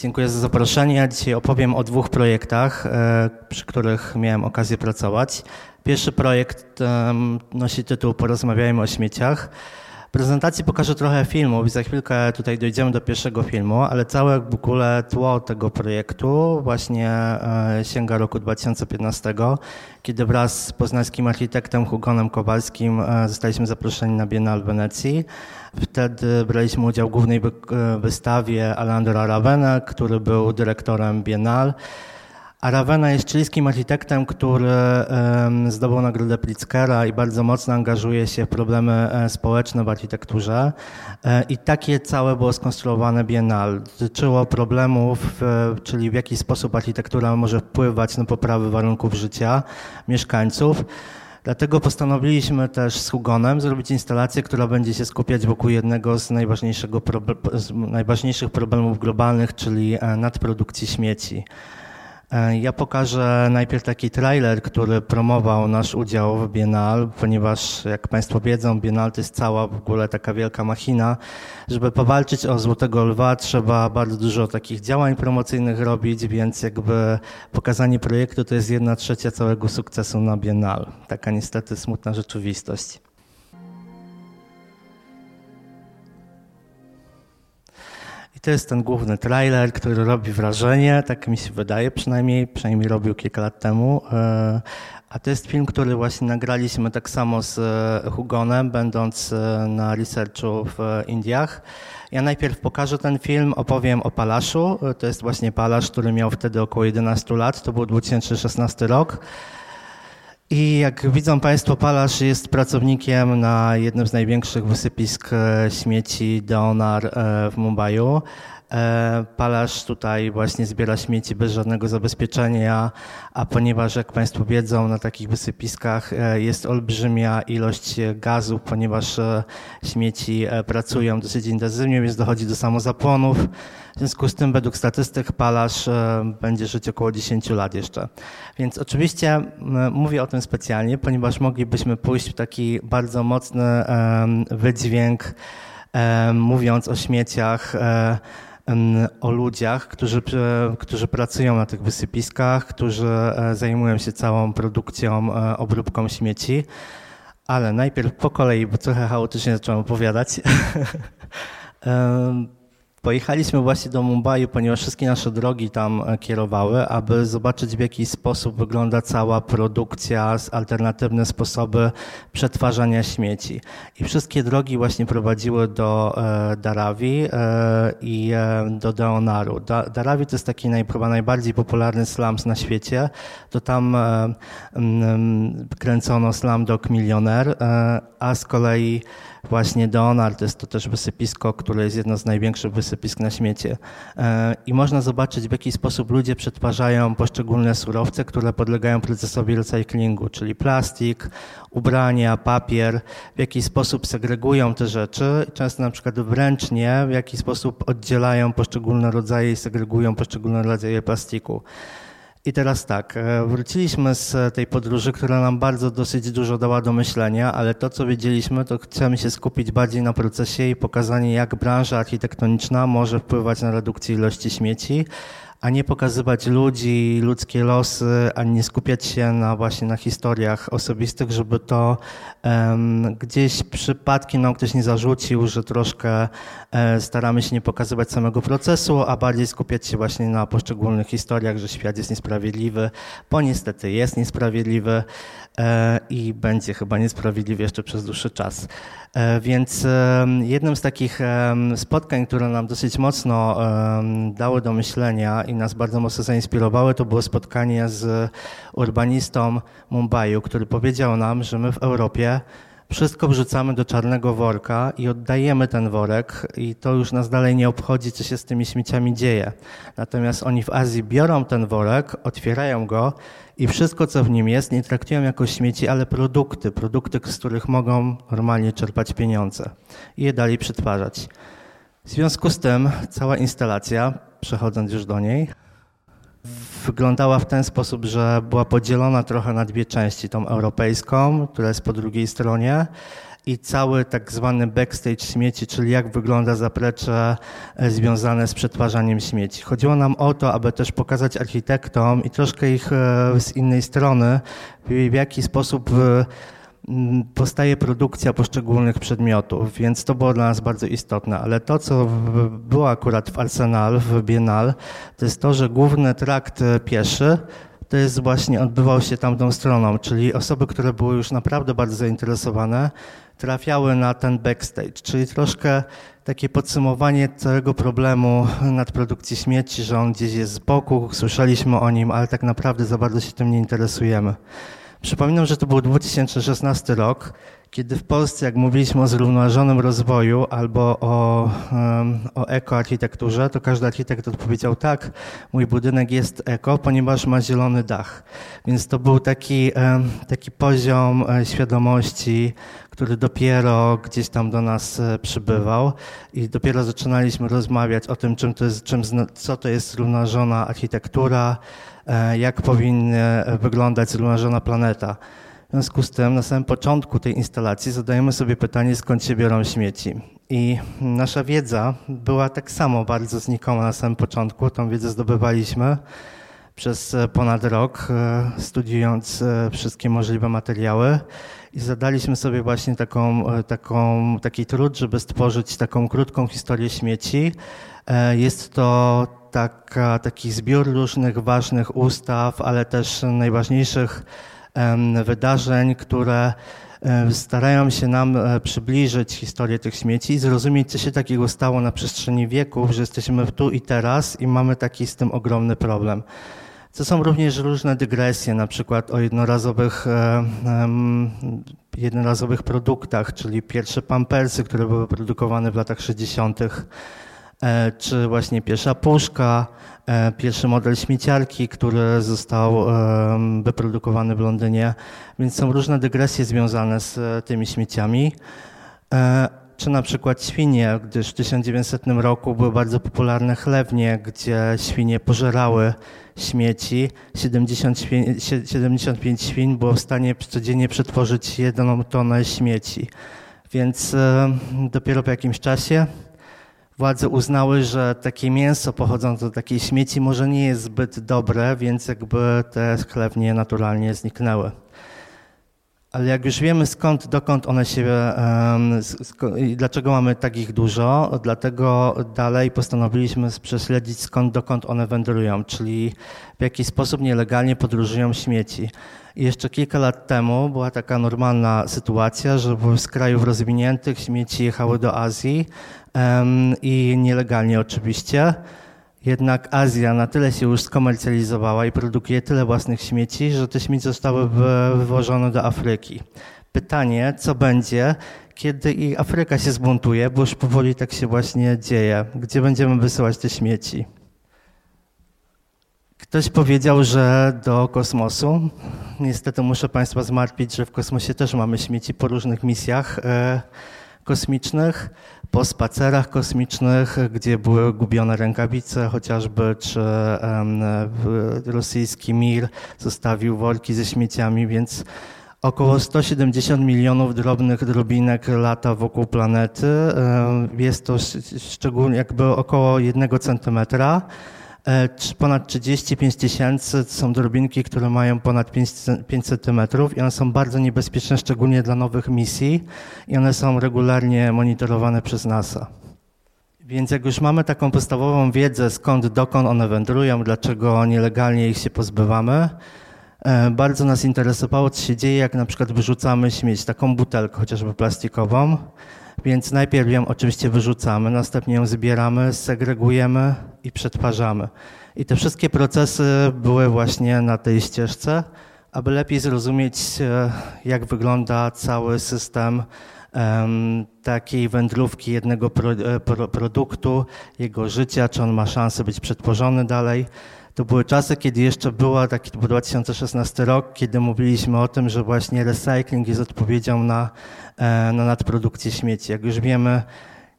Dziękuję za zaproszenie. Ja dzisiaj opowiem o dwóch projektach, e, przy których miałem okazję pracować. Pierwszy projekt nosi tytuł Porozmawiajmy o śmieciach. Prezentacji pokażę trochę filmów i za chwilkę tutaj dojdziemy do pierwszego filmu, ale całe w ogóle tło tego projektu właśnie e, sięga roku 2015, kiedy wraz z poznańskim architektem Hugonem Kowalskim e, zostaliśmy zaproszeni na Biennale Wenecji. Wtedy braliśmy udział w głównej wystawie Alejandra Ravena, który był dyrektorem Biennale. A Ravena jest chilijskim architektem, który zdobył nagrodę Pritzkera i bardzo mocno angażuje się w problemy e, społeczne w architekturze. E, I takie całe było skonstruowane Biennale. Dotyczyło problemów, czyli w jaki sposób architektura może wpływać na poprawę warunków życia mieszkańców. Dlatego postanowiliśmy też z Hugonem zrobić instalację, która będzie się skupiać wokół jednego z, z najważniejszych problemów globalnych, czyli e, nadprodukcji śmieci. E, ja pokażę najpierw taki trailer, który promował nasz udział w Biennale, ponieważ jak Państwo wiedzą, Biennale to jest cała w ogóle taka wielka machina. Żeby powalczyć o Złotego Lwa trzeba bardzo dużo takich działań promocyjnych robić, więc jakby pokazanie projektu to jest jedna trzecia całego sukcesu na Biennale. Taka niestety smutna rzeczywistość. To jest ten główny trailer, który robi wrażenie, tak mi się wydaje przynajmniej, przynajmniej robił kilka lat temu. E, a to jest film, który właśnie nagraliśmy tak samo z e, Hugonem, będąc e, na researchu w Indiach. Ja najpierw pokażę ten film, opowiem o Palaszu. To jest właśnie Palasz, który miał wtedy około 11 lat, to był 2016 rok. I jak widzą Państwo, Palasz jest pracownikiem na jednym z największych wysypisk e, śmieci Deonar e, w Mumbai. E, Palasz tutaj właśnie zbiera śmieci bez żadnego zabezpieczenia, a ponieważ, jak Państwo wiedzą, na takich wysypiskach jest olbrzymia ilość gazu, ponieważ śmieci pracują dosyć intensywnie, więc dochodzi do samozapłonów. W związku z tym, według statystyk, Palasz e, będzie żyć około 10 lat jeszcze. Więc oczywiście mówię o tym specjalnie, ponieważ moglibyśmy pójść w taki bardzo mocny wydźwięk, mówiąc o śmieciach, e, o ludziach, którzy, którzy pracują na tych wysypiskach, którzy e, zajmują się całą produkcją, obróbką śmieci. Ale najpierw po kolei, bo trochę chaotycznie zacząłem opowiadać. Pojechaliśmy właśnie do Mumbai, ponieważ wszystkie nasze drogi tam e, kierowały, aby zobaczyć w jaki sposób wygląda cała produkcja, alternatywne sposoby przetwarzania śmieci. I wszystkie drogi właśnie prowadziły do e, Darawi e, i do Deonaru. Darawi to jest taki najbardziej popularny slums na świecie. To tam kręcono Slumdog Millionaire, a z kolei właśnie Deonar to jest to też wysypisko, które jest jedno z największych wysypisk na świecie. E, I można zobaczyć, w jaki sposób ludzie przetwarzają poszczególne surowce, które podlegają procesowi recyklingu, czyli plastik, ubrania, papier, w jaki sposób segregują te rzeczy, często na przykład wręcznie, w jaki sposób oddzielają poszczególne rodzaje i segregują poszczególne rodzaje plastiku. I teraz tak, e, wróciliśmy z tej podróży, która nam bardzo dosyć dużo dała do myślenia, ale to, co wiedzieliśmy, to chcemy się skupić bardziej na procesie i pokazanie, jak branża architektoniczna może wpływać na redukcję ilości śmieci, a nie pokazywać ludzi, ludzkie losy, a nie skupiać się na właśnie na historiach osobistych, żeby to um, gdzieś przypadkiem nam ktoś nie zarzucił, że troszkę e, staramy się nie pokazywać samego procesu, a bardziej skupiać się właśnie na poszczególnych historiach, że świat jest niesprawiedliwy, bo niestety jest niesprawiedliwy e, i będzie chyba niesprawiedliwy jeszcze przez dłuższy czas. E, więc jednym z takich spotkań, które nam dosyć mocno dały do myślenia i nas bardzo mocno zainspirowały, to było spotkanie z urbanistą Mumbai, który powiedział nam, że my w Europie wszystko wrzucamy do czarnego worka i oddajemy ten worek i to już nas dalej nie obchodzi, co się z tymi śmieciami dzieje. Natomiast oni w Azji biorą ten worek, otwierają go i wszystko, co w nim jest, nie traktują jako śmieci, ale produkty, produkty, z których mogą normalnie czerpać pieniądze i je dalej przetwarzać. W związku z tym cała instalacja, przechodząc już do niej, wyglądała w ten sposób, że była podzielona trochę na dwie części, tą europejską, która jest po drugiej stronie i cały tak zwany backstage śmieci, czyli jak wygląda zaplecze e, związane z przetwarzaniem śmieci. Chodziło nam o to, aby też pokazać architektom i troszkę ich e, z innej strony, w jaki sposób powstaje produkcja poszczególnych przedmiotów, więc to było dla nas bardzo istotne. Ale to, co było akurat w Arsenal, w Biennale, to jest to, że główny trakt pieszy to jest właśnie odbywał się tamtą stroną, czyli osoby, które były już naprawdę bardzo zainteresowane, trafiały na ten backstage, czyli troszkę takie podsumowanie całego problemu nadprodukcji śmieci, że on gdzieś jest z boku, słyszeliśmy o nim, ale tak naprawdę za bardzo się tym nie interesujemy. Przypominam, że to był 2016 rok, kiedy w Polsce, jak mówiliśmy o zrównoważonym rozwoju albo o, o ekoarchitekturze, to każdy architekt odpowiedział tak, mój budynek jest eko, ponieważ ma zielony dach. Więc to był taki, taki poziom e, świadomości, który dopiero gdzieś tam do nas e, przybywał i dopiero zaczynaliśmy rozmawiać o tym, czym to jest, czym, co to jest zrównoważona architektura, jak powinna wyglądać zrównoważona planeta. W związku z tym na samym początku tej instalacji zadajemy sobie pytanie, skąd się biorą śmieci. I nasza wiedza była tak samo bardzo znikoma na samym początku. Tą wiedzę zdobywaliśmy przez ponad rok, e, studiując e, wszystkie możliwe materiały i zadaliśmy sobie właśnie taką, e, taką, taki trud, żeby stworzyć taką krótką historię śmieci. Jest to taki zbiór różnych ważnych ustaw, ale też najważniejszych wydarzeń, które starają się nam e, przybliżyć historię tych śmieci i zrozumieć, co się takiego stało na przestrzeni wieków, że jesteśmy tu i teraz i mamy taki z tym ogromny problem. To są również różne dygresje, na przykład o jednorazowych, e, jednorazowych produktach, czyli pierwsze pampersy, które były produkowane w latach 60., e, czy właśnie pierwsza puszka, E, pierwszy model śmieciarki, który został wyprodukowany w Londynie, więc są różne dygresje związane z e, tymi śmieciami. E, czy na przykład świnie, gdyż w 1900 roku były bardzo popularne chlewnie, gdzie świnie pożerały śmieci. 75, 75 świń było w stanie codziennie przetworzyć jedną tonę śmieci. Więc dopiero po jakimś czasie władze uznały, że takie mięso pochodzące z takiej śmieci może nie jest zbyt dobre, więc jakby te chlewnie naturalnie zniknęły. Ale jak już wiemy skąd, dokąd one się i dlaczego mamy takich dużo, dlatego dalej postanowiliśmy prześledzić skąd, dokąd one wędrują, czyli w jaki sposób nielegalnie podróżują śmieci. I jeszcze kilka lat temu była taka normalna sytuacja, że z krajów rozwiniętych śmieci jechały do Azji, i nielegalnie oczywiście. Jednak Azja na tyle się już skomercjalizowała i produkuje tyle własnych śmieci, że te śmieci zostały wywożone do Afryki. Pytanie, co będzie, kiedy i Afryka się zbuntuje, bo już powoli tak się właśnie dzieje. Gdzie będziemy wysyłać te śmieci? Ktoś powiedział, że do kosmosu. Niestety muszę Państwa zmartwić, że w kosmosie też mamy śmieci po różnych misjach e, kosmicznych po spacerach kosmicznych, gdzie były gubione rękawice chociażby, czy rosyjski Mir zostawił worki ze śmieciami, więc około 170 milionów drobnych drobinek lata wokół planety. Jest to szczególnie jakby około jednego centymetra. E, ponad 35 tysięcy są drobinki, które mają ponad 5 centymetrów i one są bardzo niebezpieczne, szczególnie dla nowych misji i one są regularnie monitorowane przez NASA. Więc jak już mamy taką podstawową wiedzę, skąd, dokąd one wędrują, dlaczego nielegalnie ich się pozbywamy, e, bardzo nas interesowało, co się dzieje, jak na przykład wyrzucamy śmieć, taką butelkę chociażby plastikową, więc najpierw ją oczywiście wyrzucamy, następnie ją zbieramy, segregujemy i przetwarzamy. I te wszystkie procesy były właśnie na tej ścieżce, aby lepiej zrozumieć, e, jak wygląda cały system takiej wędrówki jednego e, pro, produktu, jego życia, czy on ma szansę być przetworzony dalej. To były czasy, kiedy jeszcze była taki, to był 2016 rok, kiedy mówiliśmy o tym, że właśnie recycling jest odpowiedzią na, e, na nadprodukcję śmieci. Jak już wiemy,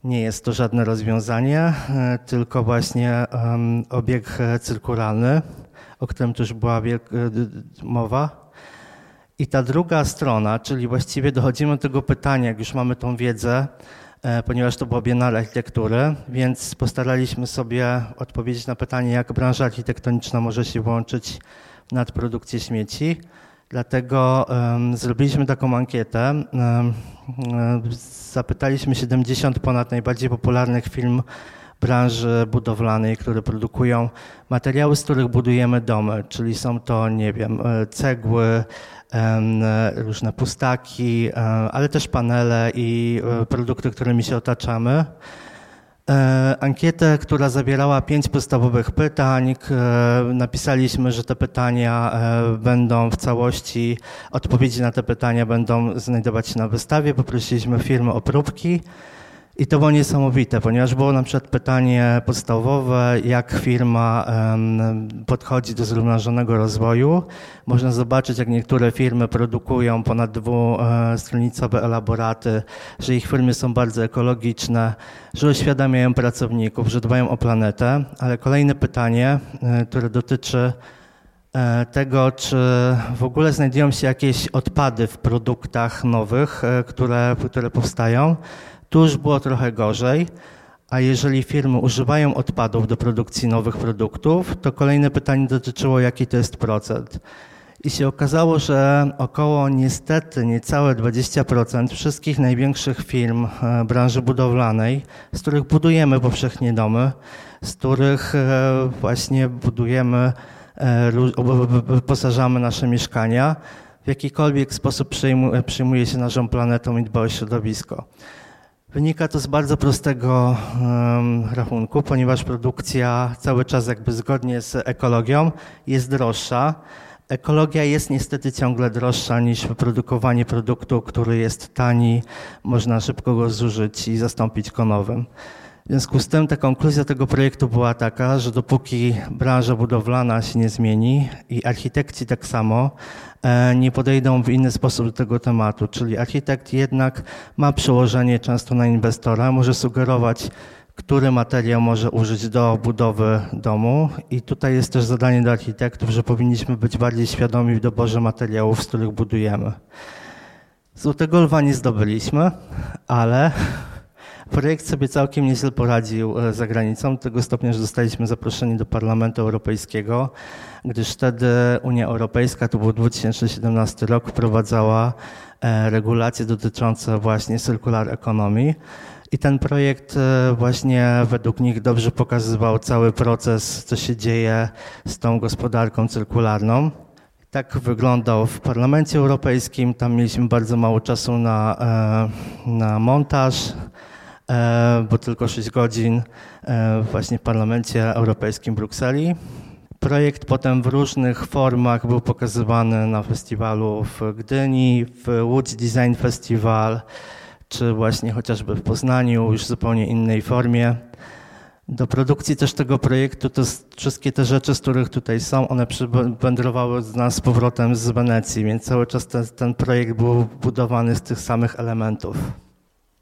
nie jest to żadne rozwiązanie, e, tylko właśnie obieg cyrkularny, o którym też była mowa. I ta druga strona, czyli właściwie dochodzimy do tego pytania, jak już mamy tą wiedzę, e, ponieważ to była Biennale Architektury, więc postaraliśmy sobie odpowiedzieć na pytanie, jak branża architektoniczna może się włączyć w nadprodukcję śmieci. Dlatego um, zrobiliśmy taką ankietę. Um, zapytaliśmy 70 ponad najbardziej popularnych firm branży budowlanej, które produkują materiały, z których budujemy domy, czyli są to, nie wiem, e, cegły, różne pustaki, e, ale też panele i e, produkty, którymi się otaczamy. Ankietę, która zawierała pięć podstawowych pytań. Napisaliśmy, że te pytania będą w całości, odpowiedzi na te pytania będą znajdować się na wystawie. Poprosiliśmy firmy o próbki. I to było niesamowite, ponieważ było na przykład pytanie podstawowe, jak firma podchodzi do zrównoważonego rozwoju. Można zobaczyć, jak niektóre firmy produkują ponad dwustronicowe elaboraty, że ich firmy są bardzo ekologiczne, że uświadamiają pracowników, że dbają o planetę. Ale kolejne pytanie, e, które dotyczy e, tego, czy w ogóle znajdują się jakieś odpady w produktach nowych, e, które, które powstają. Tu już było trochę gorzej, a jeżeli firmy używają odpadów do produkcji nowych produktów, to kolejne pytanie dotyczyło, jaki to jest procent. I się okazało, że około niestety niecałe 20% wszystkich największych firm e, branży budowlanej, z których budujemy powszechnie domy, z których e, właśnie budujemy, e, wyposażamy nasze mieszkania, w jakikolwiek sposób przyjmuje się naszą planetą i dba o środowisko. Wynika to z bardzo prostego um, rachunku, ponieważ produkcja cały czas jakby zgodnie z ekologią jest droższa. Ekologia jest niestety ciągle droższa niż wyprodukowanie produktu, który jest tani, można szybko go zużyć i zastąpić go nowym. W związku z tym ta konkluzja tego projektu była taka, że dopóki branża budowlana się nie zmieni i architekci tak samo, e, nie podejdą w inny sposób do tego tematu, czyli architekt jednak ma przełożenie często na inwestora, może sugerować, który materiał może użyć do budowy domu i tutaj jest też zadanie do architektów, że powinniśmy być bardziej świadomi w doborze materiałów, z których budujemy. Złotego lwa nie zdobyliśmy, ale Projekt sobie całkiem nieźle poradził e, za granicą, do tego stopnia, że zostaliśmy zaproszeni do Parlamentu Europejskiego, gdyż wtedy Unia Europejska, to był 2017 rok, wprowadzała e, regulacje dotyczące właśnie circular economy. I ten projekt e, właśnie według nich dobrze pokazywał cały proces, co się dzieje z tą gospodarką cyrkularną. Tak wyglądał w Parlamencie Europejskim. Tam mieliśmy bardzo mało czasu na, na montaż. E, bo tylko 6 godzin e, właśnie w Parlamencie Europejskim w Brukseli. Projekt potem w różnych formach był pokazywany na festiwalu w Gdyni, w Łódź Design Festival, czy właśnie chociażby w Poznaniu, już w zupełnie innej formie. Do produkcji też tego projektu to wszystkie te rzeczy, z których tutaj są, one wędrowały z nas z powrotem z Wenecji, więc cały czas ten, ten projekt był budowany z tych samych elementów.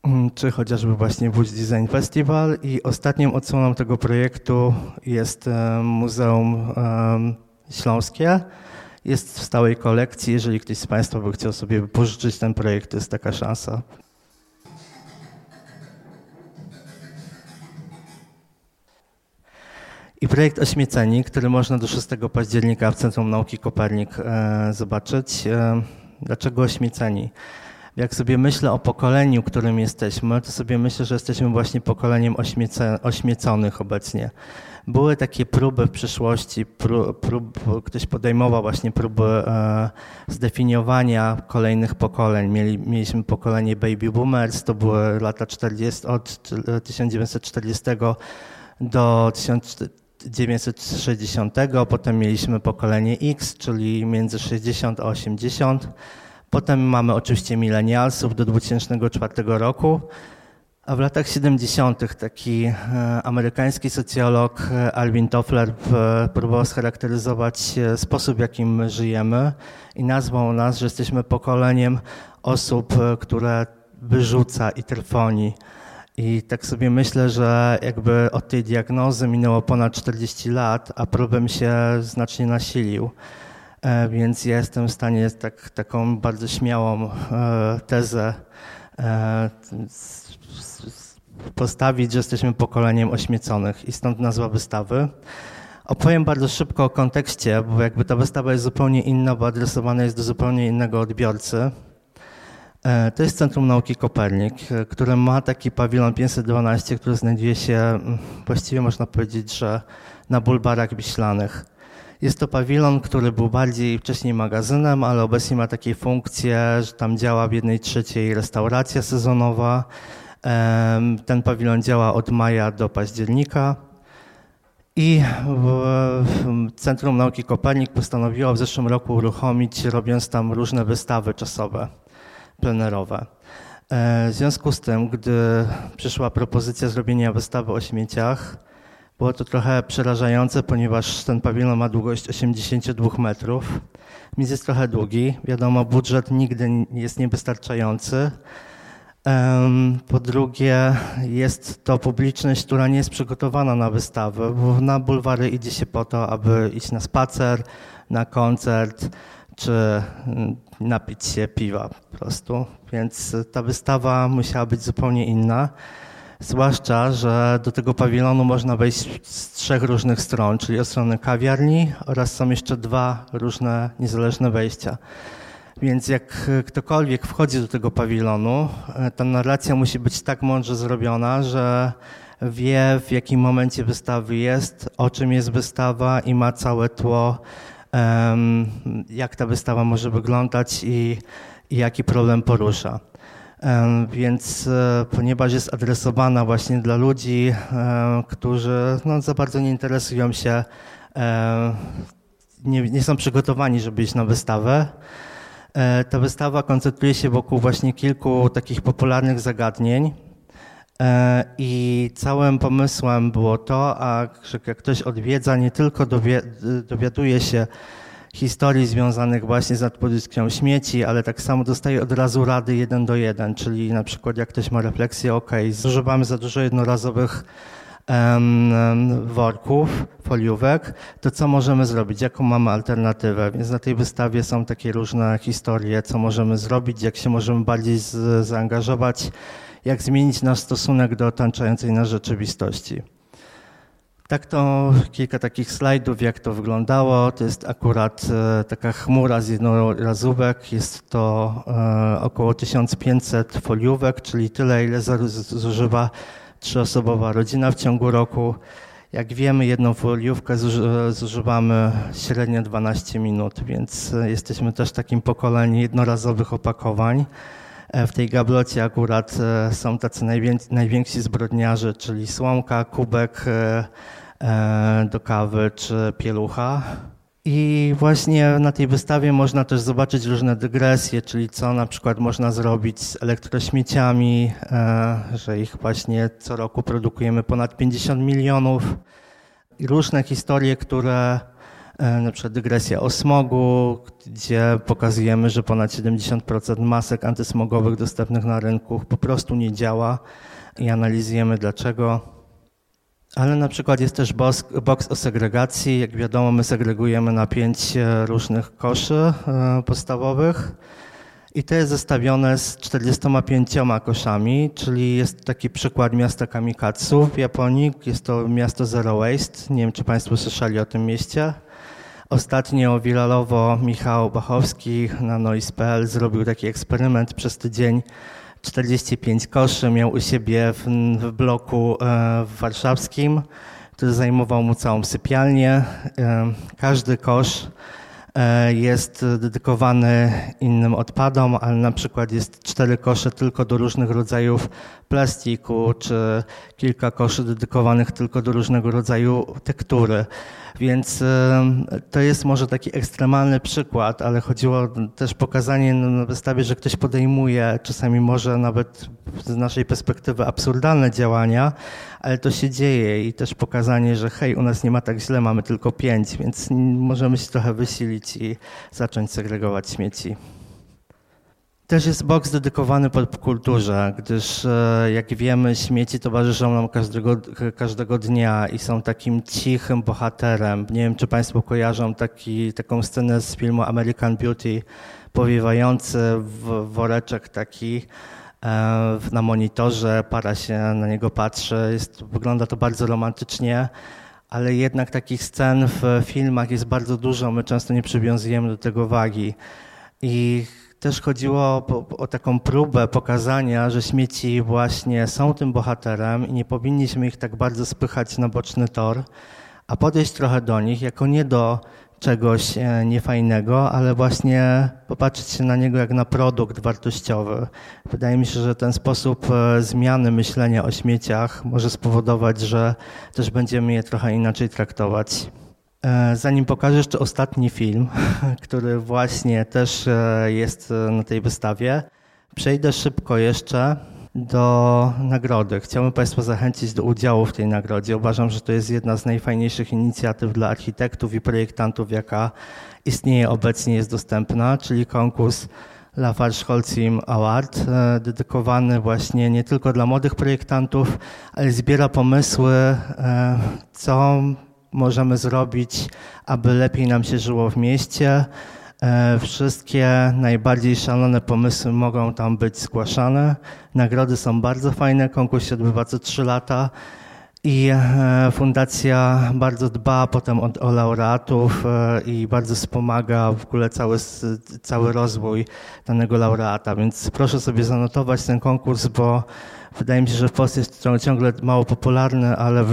Mm, czy chociażby właśnie Łódź Design Festival i ostatnią odsłoną tego projektu jest Muzeum Śląskie. Jest w stałej kolekcji, jeżeli ktoś z Państwa by chciał sobie pożyczyć ten projekt, to jest taka szansa. I projekt Ośmieceni, który można do 6 października w Centrum Nauki Kopernik e, zobaczyć. E, dlaczego Ośmieceni? jak sobie myślę o pokoleniu, którym jesteśmy, to sobie myślę, że jesteśmy właśnie pokoleniem ośmieconych obecnie. Były takie próby w przyszłości, prób, prób, ktoś podejmował właśnie próby e, zdefiniowania kolejnych pokoleń. Mieli, mieliśmy pokolenie baby boomers, to były lata 40, od 1940 do 1960, potem mieliśmy pokolenie X, czyli między 60 a 80 Potem mamy oczywiście milenialsów do 2004 roku, a w latach 70. taki e, amerykański socjolog e, Alvin Toffler próbował scharakteryzować e, sposób, w jakim my żyjemy i nazwał nas, że jesteśmy pokoleniem osób, które wyrzuca i trwoni. I tak sobie myślę, że jakby od tej diagnozy minęło ponad 40 lat, a problem się znacznie nasilił. E, więc ja jestem w stanie tak, taką bardzo śmiałą e, tezę e, postawić, że jesteśmy pokoleniem ośmieconych i stąd nazwa wystawy. Opowiem bardzo szybko o kontekście, bo jakby ta wystawa jest zupełnie inna, bo adresowana jest do zupełnie innego odbiorcy. To jest Centrum Nauki Kopernik, które ma taki pawilon 512, który znajduje się, mm, właściwie można powiedzieć, że na bulwarach wiślanych. Jest to pawilon, który był bardziej wcześniej magazynem, ale obecnie ma takie funkcje, że tam działa w jednej trzeciej restauracja sezonowa. Ten pawilon działa od maja do października. I Centrum Nauki Kopernik postanowiło w zeszłym roku uruchomić, robiąc tam różne wystawy czasowe, plenerowe. E, w związku z tym, gdy przyszła propozycja zrobienia wystawy o śmieciach, było to trochę przerażające, ponieważ ten pawilon ma długość 82 metrów, więc jest trochę długi. Wiadomo, budżet nigdy jest niewystarczający. Po drugie, jest to publiczność, która nie jest przygotowana na wystawę, bo na bulwary idzie się po to, aby iść na spacer, na koncert, czy mm, napić się piwa po prostu. Więc ta wystawa musiała być zupełnie inna. Zwłaszcza, że do tego pawilonu można wejść z trzech różnych stron, czyli od strony kawiarni oraz są jeszcze dwa różne niezależne wejścia. Więc jak ktokolwiek wchodzi do tego pawilonu, e, ta narracja musi być tak mądrze zrobiona, że wie w jakim momencie wystawy jest, o czym jest wystawa i ma całe tło, jak ta wystawa może wyglądać i, i jaki problem porusza. Więc e, ponieważ jest adresowana właśnie dla ludzi, którzy no, za bardzo nie interesują się, nie, nie są przygotowani, żeby iść na wystawę, e, ta wystawa koncentruje się wokół właśnie kilku takich popularnych zagadnień. E, I całym pomysłem było to, a, jak ktoś odwiedza, nie tylko dowie, dowiaduje się, historii związanych właśnie z nadprodukcją śmieci, ale tak samo dostaje od razu rady jeden do jeden, czyli na przykład jak ktoś ma refleksję, ok, zużywamy za dużo jednorazowych worków, foliówek, to co możemy zrobić, jaką mamy alternatywę. Więc na tej wystawie są takie różne historie, co możemy zrobić, jak się możemy bardziej z, zaangażować, jak zmienić nasz stosunek do otaczającej nas rzeczywistości. Tak to kilka takich slajdów, jak to wyglądało. To jest akurat e, taka chmura z jednorazówek. Jest to e, około 1500 foliówek, czyli tyle, ile zużywa trzyosobowa rodzina w ciągu roku. Jak wiemy, jedną foliówkę zużywamy średnio 12 minut, więc e, jesteśmy też takim pokoleniem jednorazowych opakowań. W tej gablocie akurat są tacy najwięksi zbrodniarze, czyli słomka, kubek, E, do kawy czy pielucha. I właśnie na tej wystawie można też zobaczyć różne dygresje, czyli co na przykład można zrobić z elektrośmieciami, e, że ich właśnie co roku produkujemy ponad 50 milionów. I różne historie, które e, na przykład dygresja o smogu, gdzie pokazujemy, że ponad 70% masek antysmogowych dostępnych na rynku po prostu nie działa i analizujemy dlaczego. Ale na przykład jest też box o segregacji. Jak wiadomo, my segregujemy na pięć e, różnych koszy e, podstawowych. I to jest zestawione z 45 koszami, czyli jest taki przykład miasta Kamikatsu w Japonii. Jest to miasto Zero Waste. Nie wiem, czy Państwo słyszeli o tym mieście. Ostatnio wiralowo Michał Bachowski na Noise.pl zrobił taki eksperyment przez tydzień 45 koszy miał u siebie w, w bloku e, warszawskim, który zajmował mu całą sypialnię. E, każdy kosz e, jest dedykowany innym odpadom, ale na przykład jest cztery kosze tylko do różnych rodzajów plastiku, czy kilka koszy dedykowanych tylko do różnego rodzaju tektury. Więc to jest może taki ekstremalny przykład, ale chodziło też pokazanie na wystawie, że ktoś podejmuje czasami może nawet z naszej perspektywy absurdalne działania, ale to się dzieje i też pokazanie, że hej, u nas nie ma tak źle, mamy tylko pięć, więc możemy się trochę wysilić i zacząć segregować śmieci. Też jest boks dedykowany popkulturze, gdyż e, jak wiemy, śmieci towarzyszą nam każdego, każdego dnia i są takim cichym bohaterem. Nie wiem, czy Państwo kojarzą taki, taką scenę z filmu American Beauty, powiewający w woreczek taki e, na monitorze, para się na niego patrzy. Jest, wygląda to bardzo romantycznie, ale jednak takich scen w filmach jest bardzo dużo. My często nie przywiązujemy do tego wagi. I też chodziło o, o, taką próbę pokazania, że śmieci właśnie są tym bohaterem i nie powinniśmy ich tak bardzo spychać na boczny tor, a podejść trochę do nich jako nie do czegoś e, niefajnego, ale właśnie popatrzeć się na niego jak na produkt wartościowy. Wydaje mi się, że ten sposób e, zmiany myślenia o śmieciach może spowodować, że też będziemy je trochę inaczej traktować. E, zanim pokażę jeszcze ostatni film, który właśnie też e, jest e, na tej wystawie, przejdę szybko jeszcze do nagrody. Chciałbym Państwa zachęcić do udziału w tej nagrodzie. Uważam, że to jest jedna z najfajniejszych inicjatyw dla architektów i projektantów, jaka istnieje obecnie, jest dostępna, czyli konkurs Lafarge Holcim Award, dedykowany właśnie nie tylko dla młodych projektantów, ale zbiera pomysły, co możemy zrobić, aby lepiej nam się żyło w mieście. E, wszystkie najbardziej szalone pomysły mogą tam być zgłaszane. Nagrody są bardzo fajne, konkurs się odbywa co trzy lata i e, fundacja bardzo dba potem o, o laureatów e, i bardzo wspomaga w ogóle cały, cały rozwój danego laureata. Więc proszę sobie zanotować ten konkurs, bo wydaje mi się, że w Polsce jest ciągle mało popularny, ale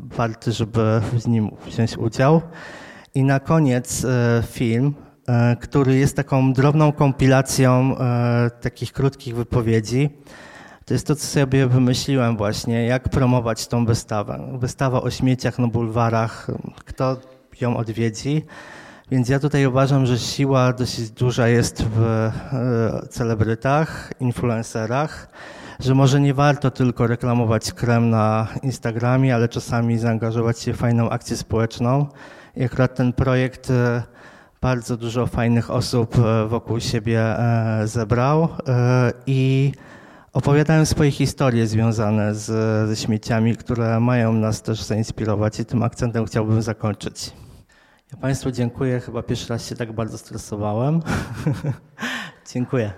warty, żeby w nim wziąć udział. I na koniec e, film, który jest taką drobną kompilacją takich krótkich wypowiedzi. To jest to, co sobie wymyśliłem właśnie, jak promować tą wystawę. Wystawa o śmieciach na bulwarach, kto ją odwiedzi. Więc ja tutaj uważam, że siła dosyć duża jest w celebrytach, influencerach że może nie warto tylko reklamować krem na Instagramie, ale czasami zaangażować się w fajną akcję społeczną. I akurat ten projekt e, bardzo dużo fajnych osób e, wokół siebie e, zebrał i opowiadają swoje historie związane z, ze śmieciami, które mają nas też zainspirować i tym akcentem chciałbym zakończyć. Ja Państwu dziękuję. Chyba pierwszy raz się tak bardzo stresowałem. dziękuję.